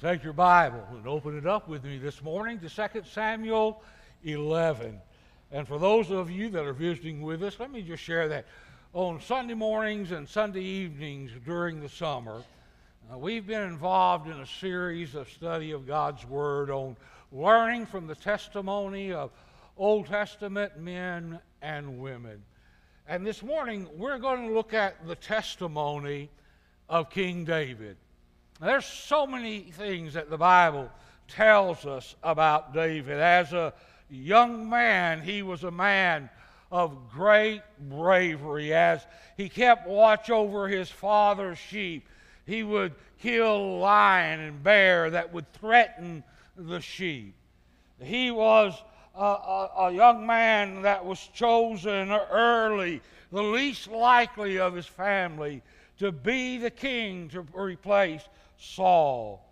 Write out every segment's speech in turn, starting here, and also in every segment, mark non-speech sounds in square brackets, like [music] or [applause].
Take your Bible and open it up with me this morning to 2 Samuel 11. And for those of you that are visiting with us, let me just share that on Sunday mornings and Sunday evenings during the summer, uh, we've been involved in a series of study of God's Word on learning from the testimony of Old Testament men and women. And this morning, we're going to look at the testimony of King David. There's so many things that the Bible tells us about David. As a young man, he was a man of great bravery. As he kept watch over his father's sheep, he would kill lion and bear that would threaten the sheep. He was a, a, a, young man that was chosen early, the least likely of his family, to be the king to replace Saul.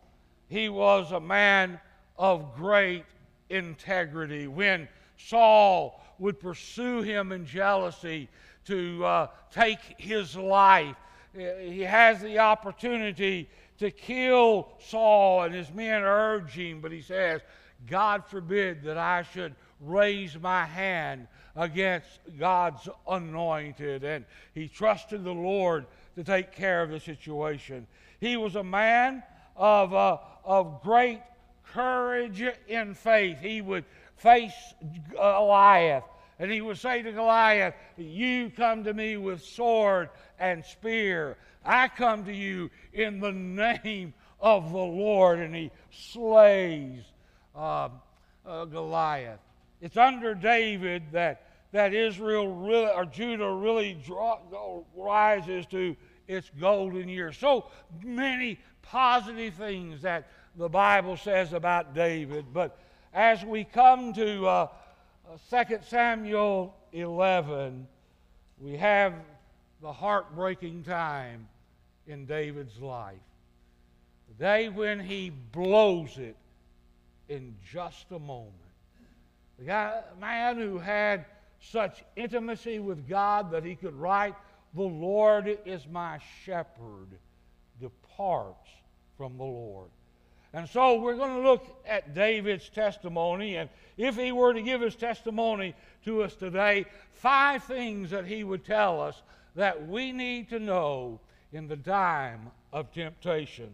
He was a man of great integrity. When Saul would pursue him in jealousy to uh, take his life, he has the opportunity to kill Saul, and his men urge him, but he says, God forbid that I should raise my hand against God's anointed. And he trusted the Lord to take care of the situation. He was a man of, uh, of great courage in faith. He would face Goliath, and he would say to Goliath, You come to me with sword and spear. I come to you in the name of the Lord. And he slays uh, uh, Goliath. It's under David that, that Israel really, or Judah really draw, rises to its golden years. So many positive things that the Bible says about David. But as we come to uh, 2 uh, Samuel 11, we have the heartbreaking time in David's life. The day when he blows it in just a moment. The guy, man who had such intimacy with God that he could write the Lord is my shepherd, departs from the Lord. And so we're going to look at David's testimony, and if he were to give his testimony to us today, five things that he would tell us that we need to know in the time of temptation.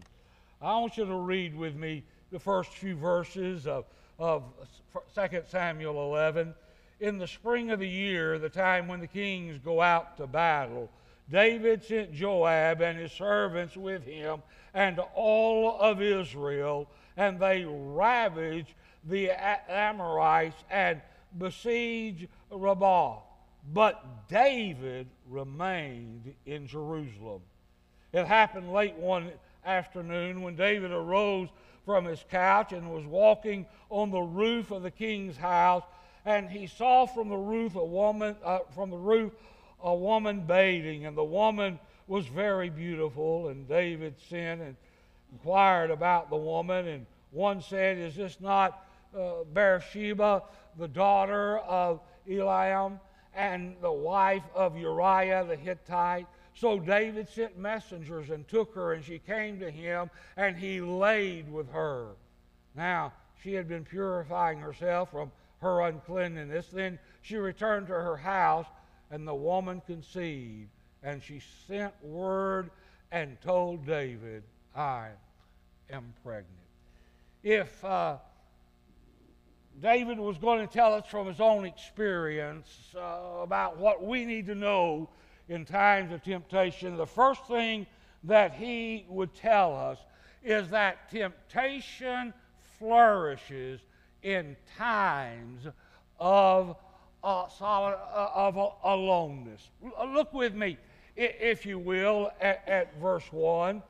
I want you to read with me the first few verses of, of 2 Samuel 11 in the spring of the year, the time when the kings go out to battle, David sent Joab and his servants with him and all of Israel, and they ravaged the Ammonites and besieged Rabbah. But David remained in Jerusalem. It happened late one afternoon when David arose from his couch and was walking on the roof of the king's house and he saw from the roof a woman uh, from the roof a woman bathing, and the woman was very beautiful. And David sent and inquired about the woman, and one said, "Is this not uh, Bathsheba, the daughter of Eliam, and the wife of Uriah the Hittite?" So David sent messengers and took her, and she came to him, and he laid with her. Now, she had been purifying herself from her uncleanness. Then she returned to her house, and the woman conceived. And she sent word and told David, I am pregnant. If uh, David was going to tell us from his own experience uh, about what we need to know in times of temptation, the first thing that he would tell us is that temptation flourishes in times of uh, solid, uh, of uh, aloneness. Look with me, if you will, at, at verse 1.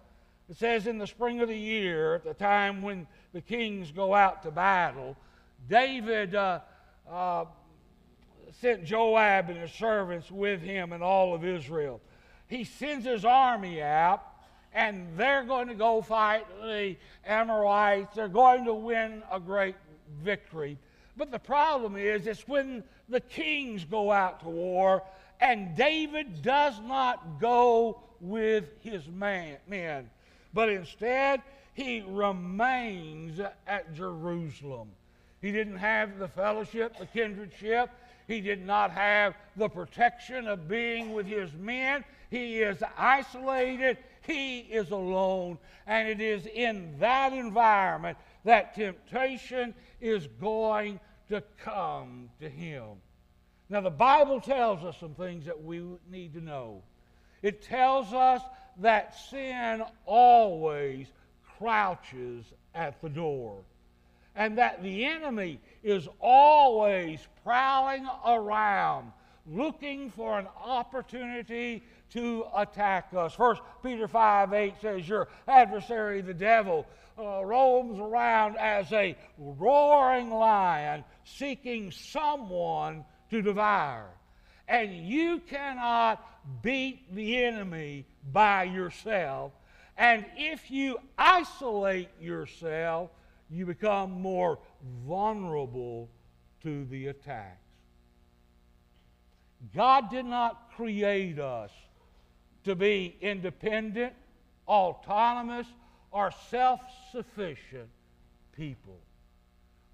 It says, In the spring of the year, at the time when the kings go out to battle, David uh, uh, sent Joab and his servants with him and all of Israel. He sends his army out, and they're going to go fight the Ammonites. They're going to win a great victory. But the problem is, it's when the kings go out to war and David does not go with his man, men, but instead he remains at Jerusalem. He didn't have the fellowship, the kindredship. He did not have the protection of being with his men. He is isolated. He is alone. And it is in that environment that temptation is going to come to him. Now, the Bible tells us some things that we need to know. It tells us that sin always crouches at the door, and that the enemy is always prowling around looking for an opportunity to attack us. First Peter 5 8 says, Your adversary, the devil, uh, roams around as a roaring lion seeking someone to devour. And you cannot beat the enemy by yourself. And if you isolate yourself, you become more vulnerable to the attacks. God did not create us to be independent, autonomous, or self sufficient people.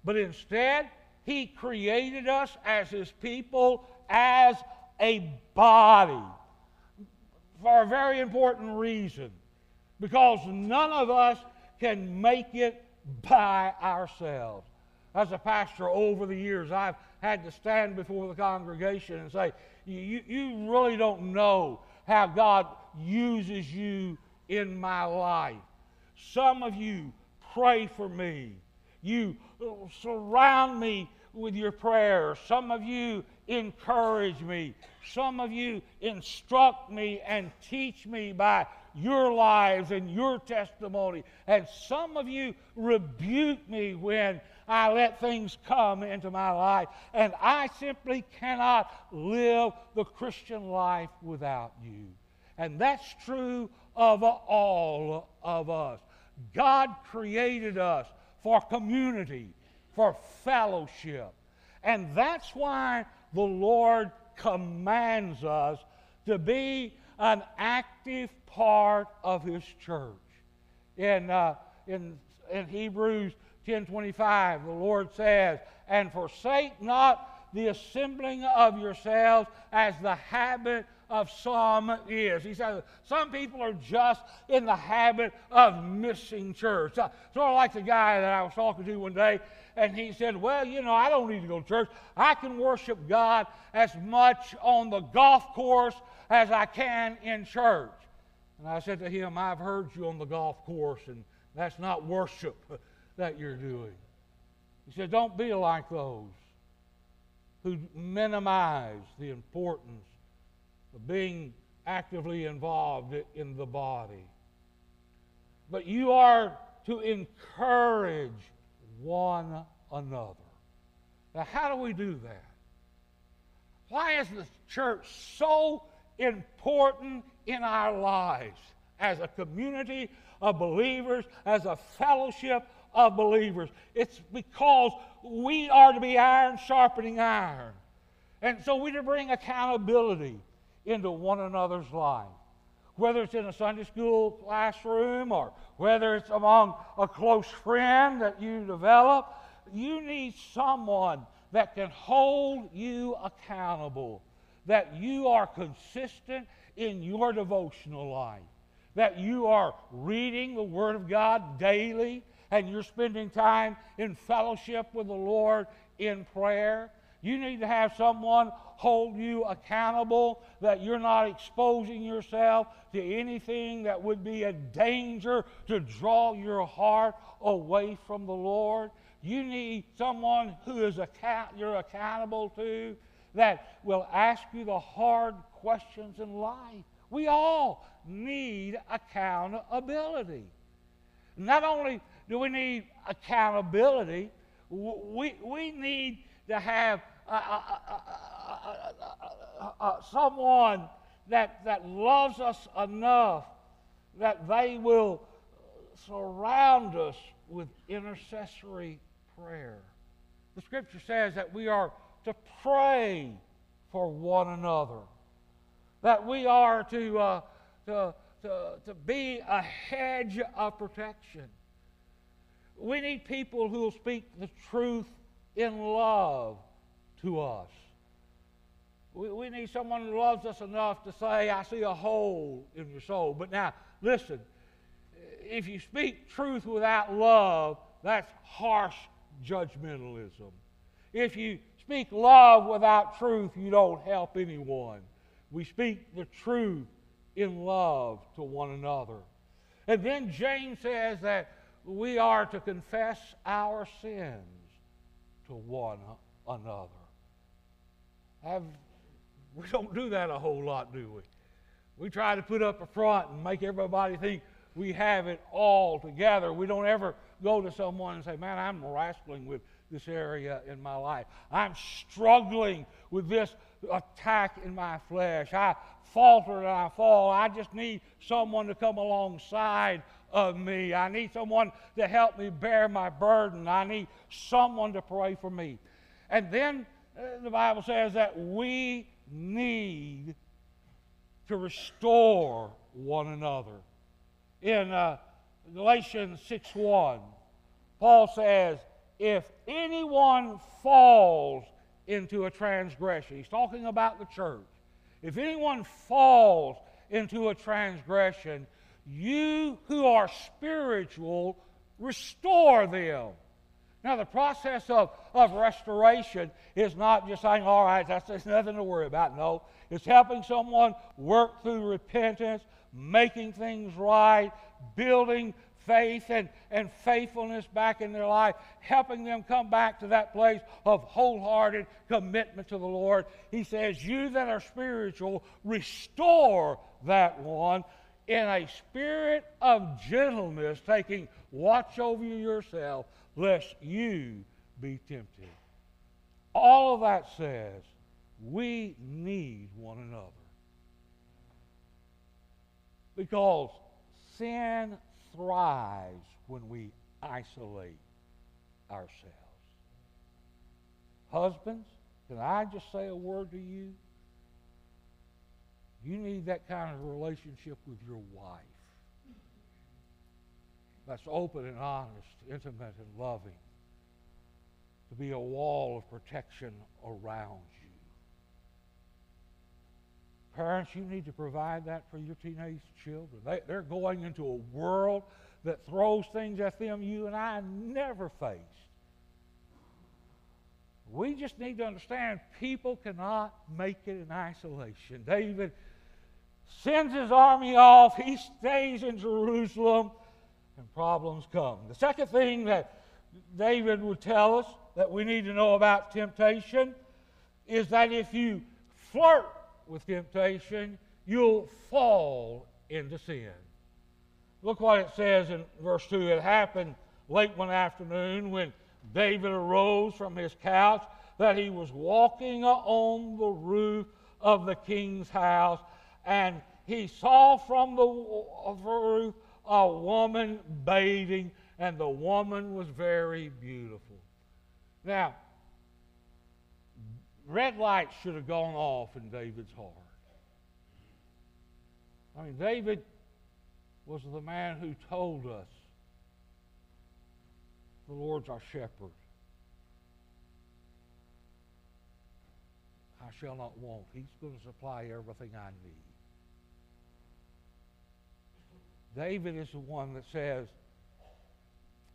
But instead, He created us as His people as a body for a very important reason. Because none of us can make it by ourselves. As a pastor over the years, I've had to stand before the congregation and say, You, you really don't know how God uses you in my life. Some of you pray for me. You uh, surround me with your prayers. Some of you encourage me. Some of you instruct me and teach me by your lives and your testimony. And some of you rebuke me when I let things come into my life. And I simply cannot live the Christian life without you. And that's true of all of us. God created us for community, for fellowship. And that's why the Lord commands us to be an active part of His church. In, uh, in, in Hebrews 10.25, the Lord says, And forsake not the assembling of yourselves as the habit of some is. He says some people are just in the habit of missing church. Uh, sort of like the guy that I was talking to one day, and he said, Well, you know, I don't need to go to church. I can worship God as much on the golf course as I can in church. And I said to him, I've heard you on the golf course, and that's not worship that you're doing. He said, Don't be like those who minimize the importance being actively involved in the body. But you are to encourage one another. Now, how do we do that? Why is the church so important in our lives as a community of believers, as a fellowship of believers? It's because we are to be iron sharpening iron. And so we to bring accountability into one another's life. Whether it's in a Sunday school classroom or whether it's among a close friend that you develop, you need someone that can hold you accountable, that you are consistent in your devotional life, that you are reading the Word of God daily, and you're spending time in fellowship with the Lord in prayer. You need to have someone hold you accountable, that you're not exposing yourself to anything that would be a danger to draw your heart away from the Lord. You need someone who is account- you're accountable to that will ask you the hard questions in life. We all need accountability. Not only do we need accountability, we, we need to have Uh, uh, uh, someone that, that loves us enough that they will surround us with intercessory prayer. The scripture says that we are to pray for one another, that we are to, uh, to, to, to be a hedge of protection. We need people who will speak the truth in love to us. We, we need someone who loves us enough to say, I see a hole in your soul. But now, listen, if you speak truth without love, that's harsh judgmentalism. If you speak love without truth, you don't help anyone. We speak the truth in love to one another. And then James says that we are to confess our sins to one another. Have, [laughs] we don't do that a whole lot, do we? We try to put up a front and make everybody think we have it all together. We don't ever go to someone and say, Man, I'm wrestling with this area in my life. I'm struggling with this attack in my flesh. I falter and I fall. I just need someone to come alongside of me. I need someone to help me bear my burden. I need someone to pray for me. And then the Bible says that we need to restore one another. In uh, Galatians 6 1, Paul says, If anyone falls into a transgression, he's talking about the church. If anyone falls into a transgression, you who are spiritual, restore them. Now, the process of, of restoration is not just saying, all right, that's, there's nothing to worry about. No, it's helping someone work through repentance, making things right, building faith and, and faithfulness back in their life, helping them come back to that place of wholehearted commitment to the Lord. He says, You that are spiritual, restore that one in a spirit of gentleness, taking watch over yourself, lest you be tempted. All of that says we need one another. Because sin thrives when we isolate ourselves. Husbands, can I just say a word to you? You need that kind of relationship with your wife that's open and honest, intimate and loving, to be a wall of protection around you. Parents, you need to provide that for your teenage children. They, they're going into a world that throws things at them you and I never faced. We just need to understand people cannot make it in isolation. David sends his army off, he stays in Jerusalem, and problems come. The second thing that David would tell us that we need to know about temptation is that if you flirt with temptation, you'll fall into sin. Look what it says in verse 2. It happened late one afternoon when David arose from his couch that he was walking on the roof of the king's house, and he saw from the roof a woman bathing, and the woman was very beautiful. Now, red lights should have gone off in David's heart. I mean, David was the man who told us the Lord's our shepherd. I shall not want. He's going to supply everything I need. David is the one that says,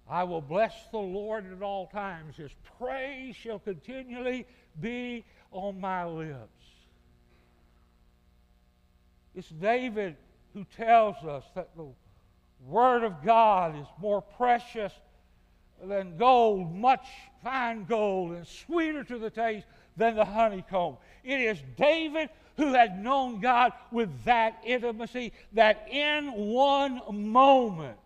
I will bless the Lord at all times. His praise shall continually be on my lips. It's David who tells us that the Word of God is more precious than gold, much fine gold, and sweeter to the taste than the honeycomb. It is David who had known God with that intimacy that in one moment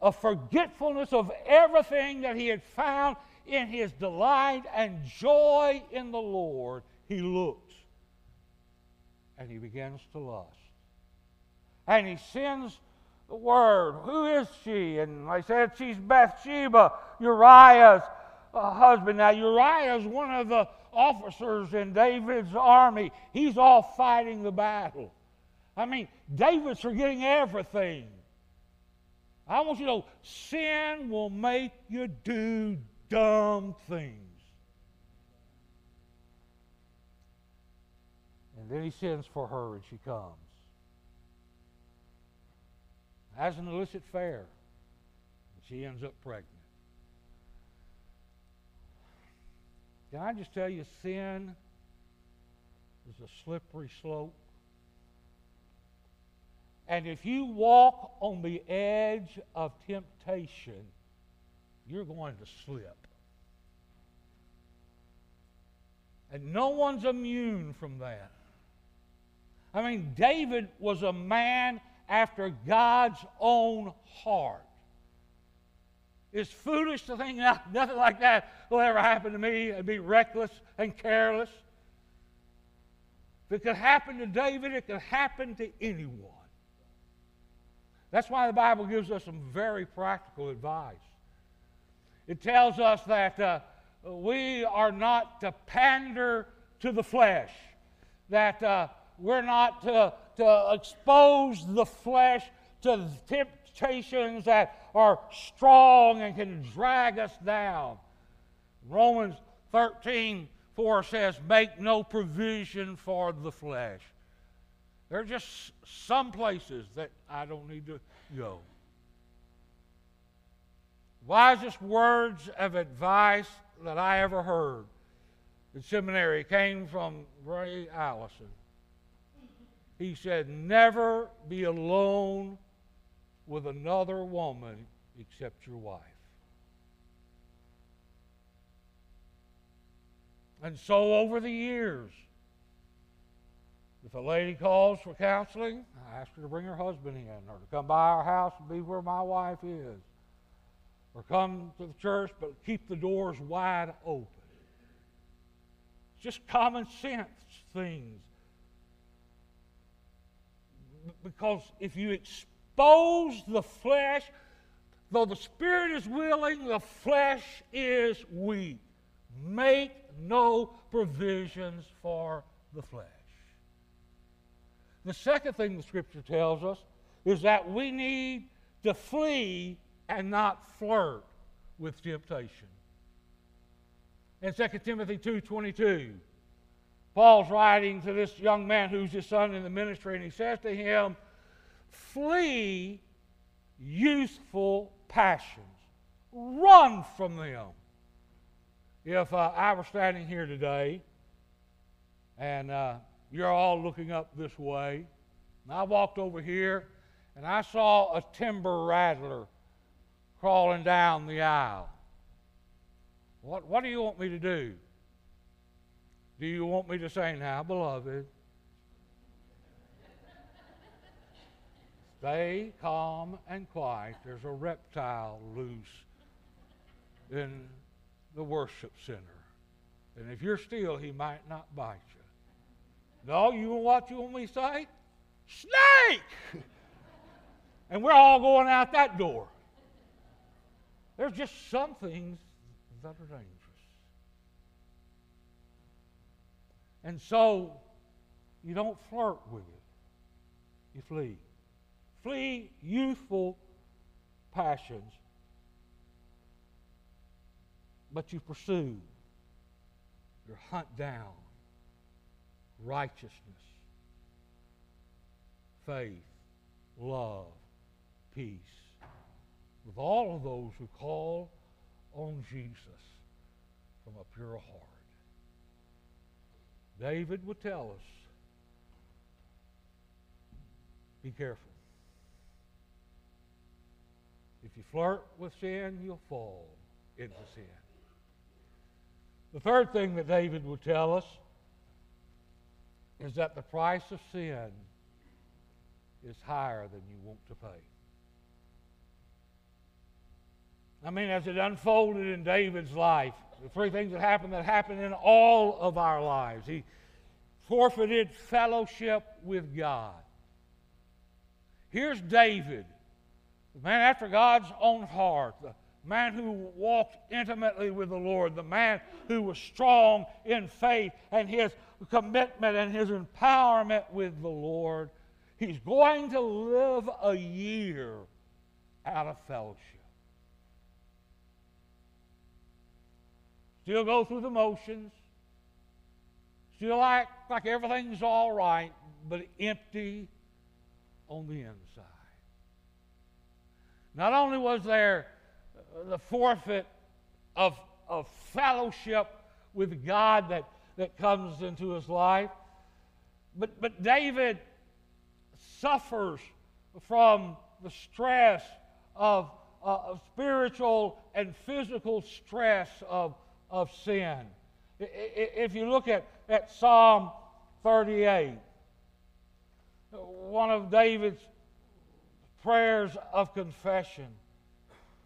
of forgetfulness of everything that he had found in his delight and joy in the Lord, he looks and he begins to lust. And he sends the word, Who is she? And they said, She's Bathsheba, Uriah's uh, husband. Now, Uriah is one of the officers in David's army. He's off fighting the battle. I mean, David's forgetting everything. I want you to know sin will make you do dumb things. And then he sends for her and she comes. As an illicit. And she ends up pregnant. Can I just tell you, sin is a slippery slope. And if you walk on the edge of temptation, you're going to slip. And no one's immune from that. I mean, David was a man after God's own heart. It's foolish to think nothing like that will ever happen to me and be reckless and careless. If it could happen to David, it could happen to anyone. That's why the Bible gives us some very practical advice. It tells us that uh, we are not to pander to the flesh, that uh, we're not to, to expose the flesh to that are strong and can drag us down. Romans 13 4 says, Make no provision for the flesh. There are just some places that I don't need to go. Wisest words of advice that I ever heard in seminary came from Ray Allison. He said, Never be alone with another woman except your wife. And so over the years, if a lady calls for counseling, I ask her to bring her husband in or to come by our house and be where my wife is. Or come to the church, but keep the doors wide open. Just common sense things. Because if you expose the flesh, though the spirit is willing, the flesh is weak. Make no provisions for the flesh. The second thing the scripture tells us is that we need to flee and not flirt with temptation. In 2 Timothy 2:22, Paul's writing to this young man who's his son in the ministry, and he says to him, Flee youthful passions. Run from them if uh, I were standing here today and uh, you're all looking up this way, and I walked over here and I saw a timber rattler crawling down the aisle, what, what do you want me to do? Do you want me to say, Now, beloved, stay calm and quiet? There's a reptile loose in the worship center. And if you're still, he might not bite you. No, you know what you want me to say? Snake! [laughs] and we're all going out that door. There's just some things that are dangerous. And so you don't flirt with it, you flee. Flee youthful passions but you pursue, you hunt down righteousness, faith, love, peace, with all of those who call on Jesus from a pure heart. David would tell us be careful. If you flirt with sin, you'll fall into sin. The third thing that David will tell us is that the price of sin is higher than you want to pay. I mean, as it unfolded in David's life, the three things that happened that happened in all of our lives. He forfeited fellowship with God. Here's David, the man after God's own heart, the man who walked intimately with the Lord, the man who was strong in faith and his commitment and his empowerment with the Lord. He's going to live a year out of fellowship. Still go through the motions. Still act like everything's all right, but empty on the inside. Not only was there the forfeit of, of fellowship with God that, that comes into his life, but, but David suffers from the stress of, uh, of spiritual and physical stress of, of sin. If you look at, at Psalm 38, one of David's prayers of confession,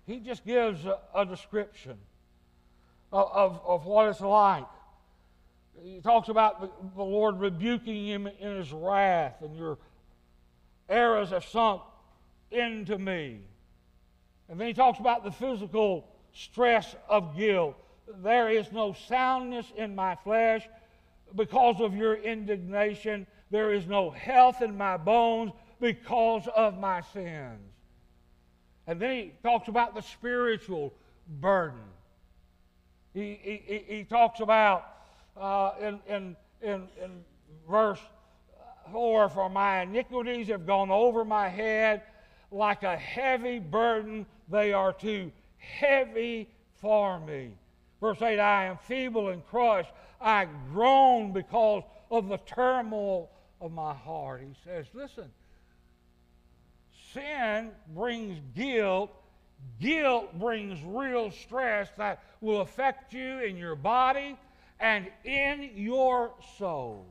he just gives a, a description of, of, of, what it's like. He talks about the, the Lord rebuking him in his wrath, and your arrows have sunk into me. And then he talks about the physical stress of guilt. There is no soundness in my flesh because of your indignation. There is no health in my bones because of my sins. And then he talks about the spiritual burden. He, he, he talks about uh, in, in, in, in verse 4 For my iniquities have gone over my head like a heavy burden, they are too heavy for me. Verse 8 I am feeble and crushed. I groan because of the turmoil of my heart. He says, Listen, sin brings guilt. Guilt brings real stress that will affect you in your body and in your soul.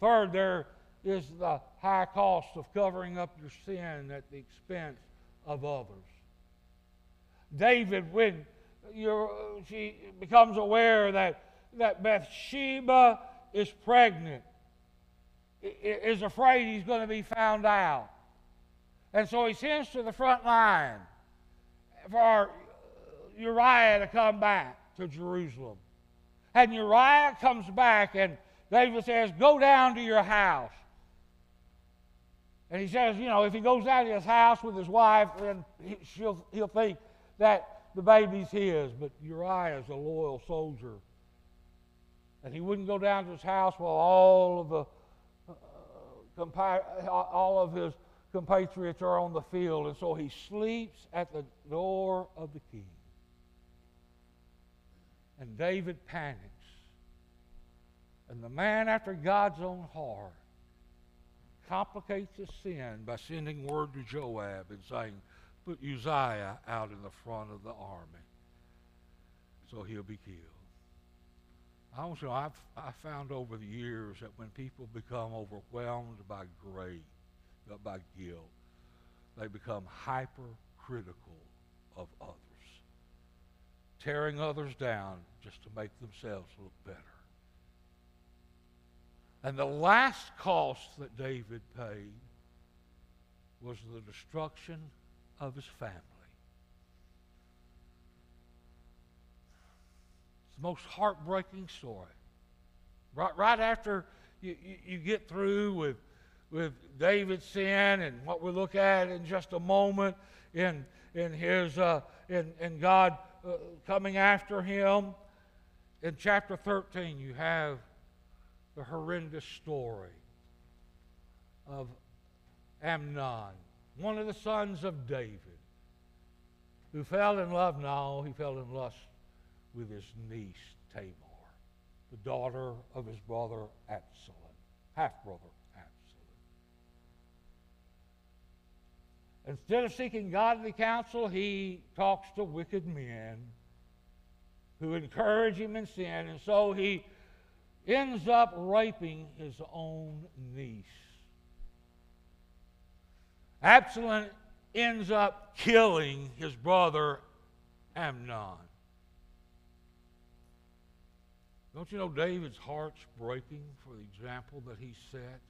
Third, there is the high cost of covering up your sin at the expense of others. David, when she becomes aware that, that Bathsheba is pregnant, is afraid he's going to be found out. And so he sends to the front line for Uriah to come back to Jerusalem. And Uriah comes back, and David says, Go down to your house. And he says, you know, if he goes down to his house with his wife, then he, she'll, he'll think that the baby's his. But Uriah is a loyal soldier. And he wouldn't go down to his house while all of the uh, all of his compatriots are on the field. And so he sleeps at the door of the king. And David panics. And the man after God's own heart complicates his sin by sending word to Joab and saying, Put Uzziah out in the front of the army so he'll be killed. Know, I've, I found over the years that when people become overwhelmed by grief, by guilt, they become hypercritical of others, tearing others down just to make themselves look better. And the last cost that David paid was the destruction of his family. It's the most heartbreaking story. Right, right after you, you, you get through with, with David's sin and what we look at in just a moment in, in, his, uh, in, in God uh, coming after him, in chapter 13, you have the horrendous story of Amnon, one of the sons of David, who fell in love. No, he fell in lust with his niece Tamar, the daughter of his brother Absalom, half brother Absalom. Instead of seeking godly counsel, he talks to wicked men who encourage him in sin, and so he ends up raping his own niece. Absalom ends up killing his brother Amnon. Don't you know David's heart's breaking for the example that he set?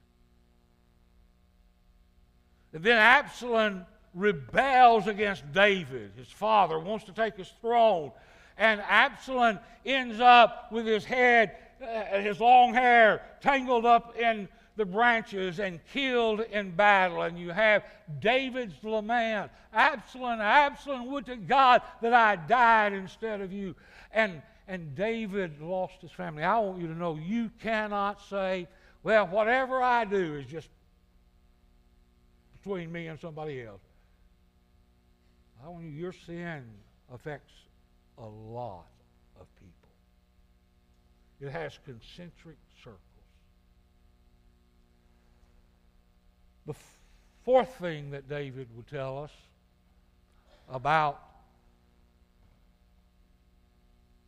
And then Absalom rebels against David. His father wants to take his throne. And Absalom ends up with his head uh, his long hair tangled up in the branches and killed in battle. And you have David's lament Absalom, Absalom, would to God that I died instead of you. And, and David lost his family. I want you to know you cannot say, well, whatever I do is just between me and somebody else. I want you, your sin affects a lot of people. It has concentric circles. The fourth thing that David would tell us about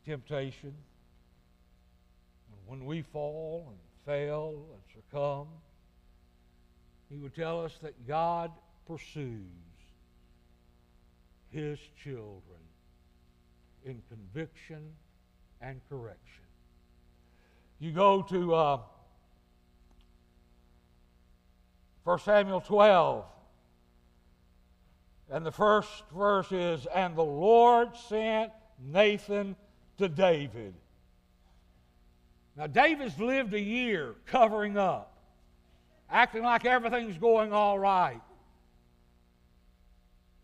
temptation, when we fall and fail and succumb, he would tell us that God pursues his children in conviction and correction. You go to uh, 1 Samuel 12, and the first verse is And the Lord sent Nathan to David. Now, David's lived a year covering up, acting like everything's going all right.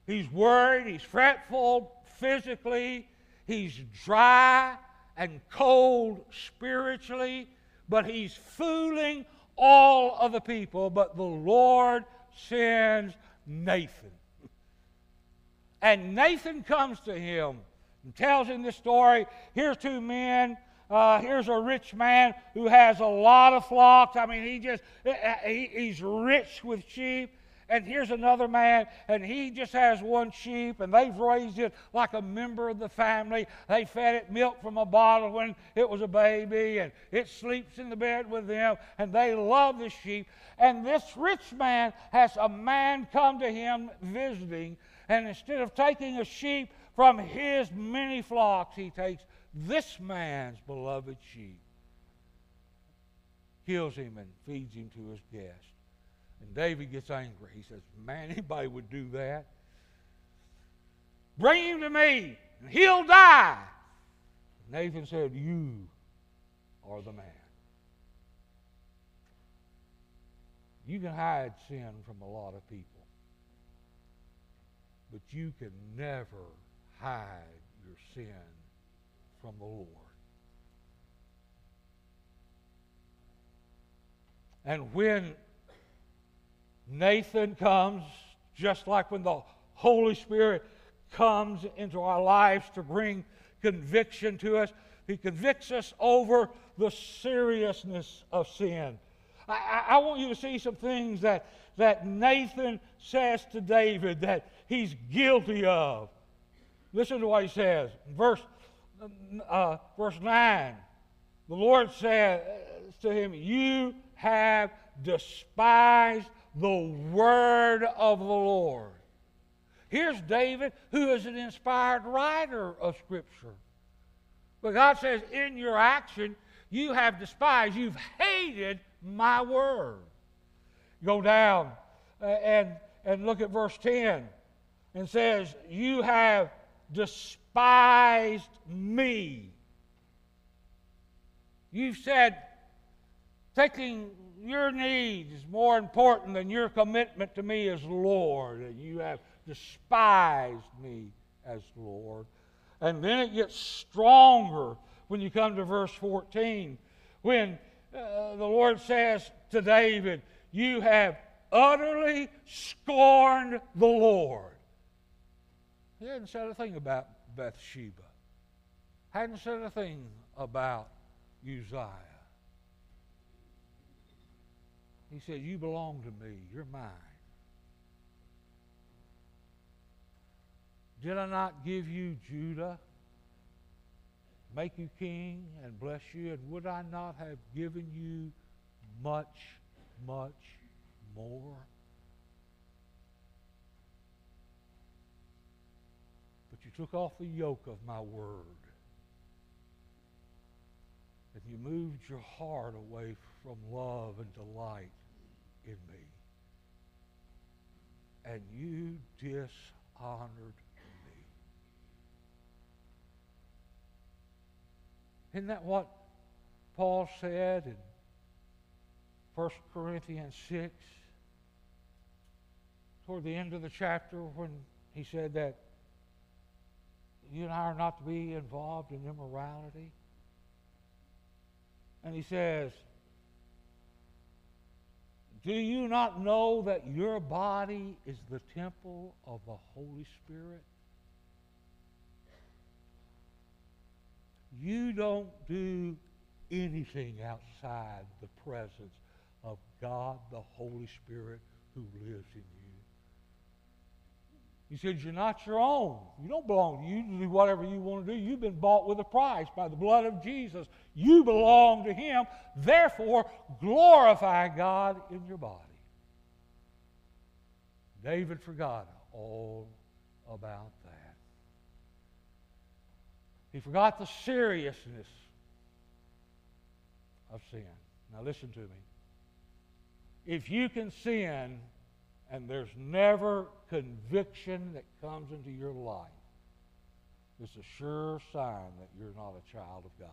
He's worried, he's fretful physically, he's dry and cold spiritually, but he's fooling all of the people. But the Lord sends Nathan. And Nathan comes to him and tells him this story. Here's two men. Uh, here's a rich man who has a lot of flocks. I mean, he just he, he's rich with sheep and here's another man, and he just has one sheep, and they've raised it like a member of the family. They fed it milk from a bottle when it was a baby, and it sleeps in the bed with them, and they love the sheep. And this rich man has a man come to him visiting, and instead of taking a sheep from his many flocks, he takes this man's beloved sheep, kills him, and feeds him to his guests. And David gets angry. He says, Man, anybody would do that. Bring him to me, and he'll die. Nathan said, You are the man. You can hide sin from a lot of people, but you can never hide your sin from the Lord. And when Nathan comes just like when the Holy Spirit comes into our lives to bring conviction to us. He convicts us over the seriousness of sin. I, I, want you to see some things that, that Nathan says to David that he's guilty of. Listen to what he says. Verse, uh, verse 9 The Lord said to him, You have despised the word of the Lord. Here's David, who is an inspired writer of Scripture. But God says, in your action, you have despised, you've hated my word. Go down uh, and, and look at verse 10 and says, You have despised me. You've said, taking your need is more important than your commitment to me as Lord, and you have despised me as Lord. And then it gets stronger when you come to verse 14, when uh, the Lord says to David, You have utterly scorned the Lord. He hadn't said a thing about Bathsheba, hadn't said a thing about Uzziah. He said, You belong to me. You're mine. Did I not give you Judah, make you king, and bless you? And would I not have given you much, much more? But you took off the yoke of my word. And you moved your heart away from love and delight in me. And you dishonored me. Isn't that what Paul said in 1 Corinthians 6, toward the end of the chapter, when he said that you and I are not to be involved in immorality. And he says, Do you not know that your body is the temple of the Holy Spirit? You don't do anything outside the presence of God, the Holy Spirit, who lives in you. He said, You're not your own. You don't belong to you do whatever you want to do. You've been bought with a price by the blood of Jesus. You belong to Him. Therefore, glorify God in your body. David forgot all about that. He forgot the seriousness of sin. Now, listen to me. If you can sin and there's never conviction that comes into your life, it's a sure sign that you're not a child of God.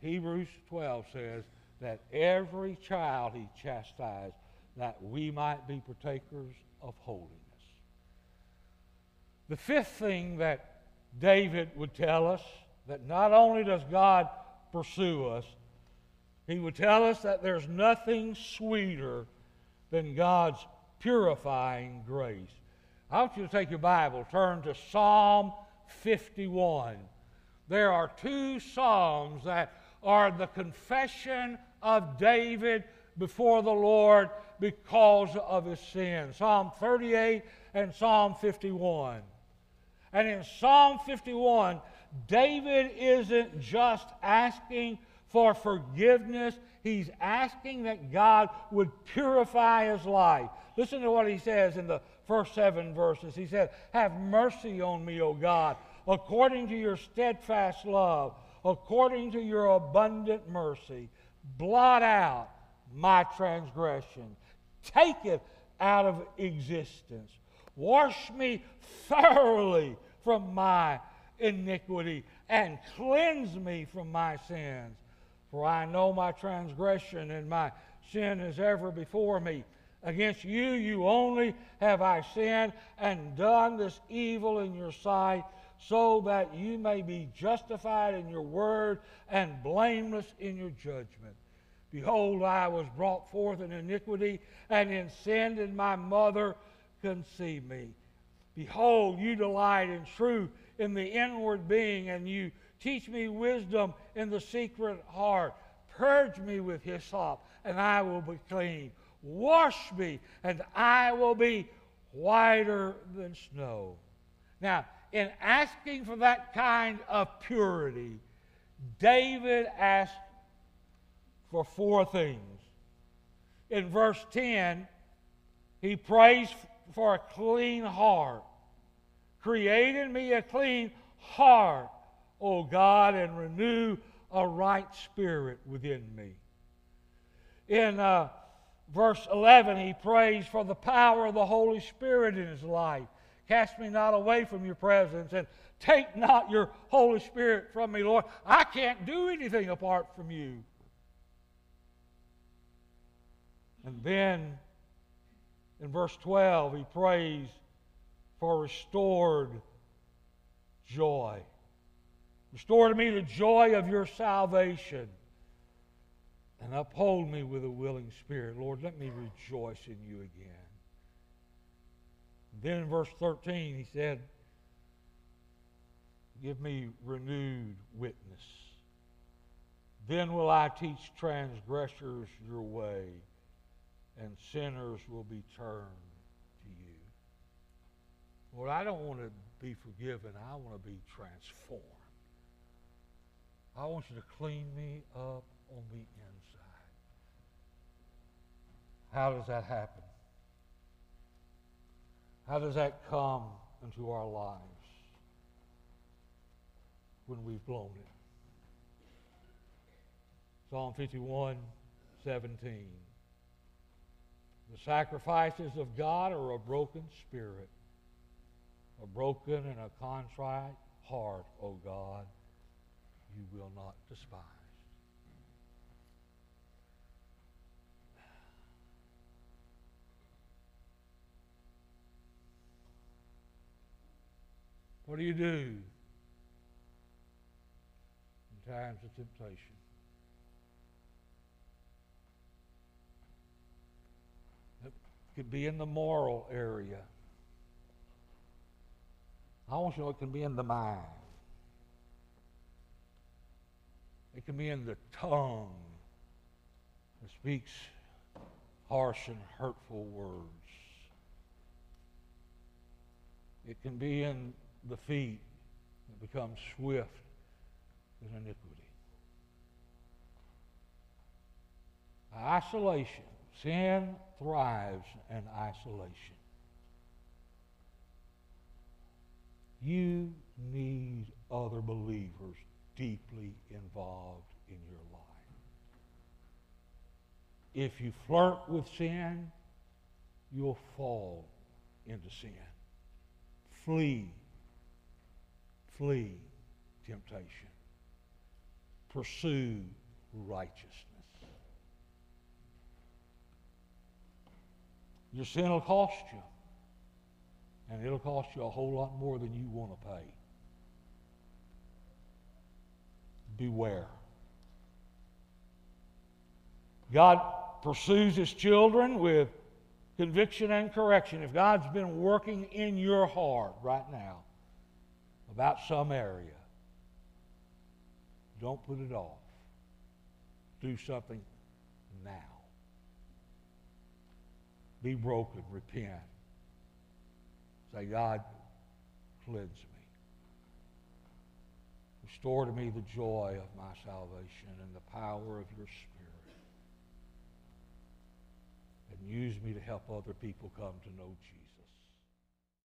Hebrews 12 says that every child he chastised that we might be partakers of holiness. The fifth thing that David would tell us that not only does God pursue us, he would tell us that there's nothing sweeter than God's purifying grace. I want you to take your Bible, turn to Psalm 51. There are two Psalms that are the confession of David before the Lord because of his sin Psalm 38 and Psalm 51. And in Psalm 51, David isn't just asking for forgiveness, he's asking that God would purify his life. Listen to what he says in the first seven verses. He said, Have mercy on me, O God, according to your steadfast love, according to your abundant mercy. Blot out my transgression, take it out of existence. Wash me thoroughly from my iniquity and cleanse me from my sins. For I know my transgression and my sin is ever before me. Against you, you only have I sinned and done this evil in your sight, so that you may be justified in your word and blameless in your judgment. Behold, I was brought forth in iniquity, and in sin did my mother conceive me. Behold, you delight in truth in the inward being, and you Teach me wisdom in the secret heart. Purge me with hyssop, and I will be clean. Wash me, and I will be whiter than snow. Now, in asking for that kind of purity, David asked for four things. In verse 10, he prays for a clean heart. Create in me a clean heart, O God, and renew a right spirit within me. In uh, verse 11, he prays for the power of the Holy Spirit in his life. Cast me not away from your presence, and take not your Holy Spirit from me, Lord. I can't do anything apart from you. And then in verse 12, he prays for restored joy. Restore to me the joy of your salvation and uphold me with a willing spirit. Lord, let me rejoice in you again. then in verse 13, he said, Give me renewed witness. Then will I teach transgressors your way, and sinners will be turned to you. Lord, I don't want to be forgiven, I want to be transformed. I want you to clean me up on the inside. How does that happen? How does that come into our lives when we've blown it? Psalm 51 17. The sacrifices of God are a broken spirit, a broken and a contrite heart, O God you will not despise. What do you do in times of temptation? It could be in the moral area. I want you to know it can be in the mind. It can be in the tongue that speaks harsh and hurtful words. It can be in the feet that become swift in iniquity. Isolation. Sin thrives in isolation. You need other believers deeply involved in your life. If you flirt with sin, you'll fall into sin. Flee. Flee temptation. Pursue righteousness. Your sin will cost you. And it'll cost you a whole lot more than you want to pay. Beware. God pursues his children with conviction and correction. If God's been working in your heart right now about some area, don't put it off. Do something now. Be broken, repent. Say, God, cleanse me. Restore to me the joy of my salvation and the power of your Spirit and use me to help other people come to know Jesus.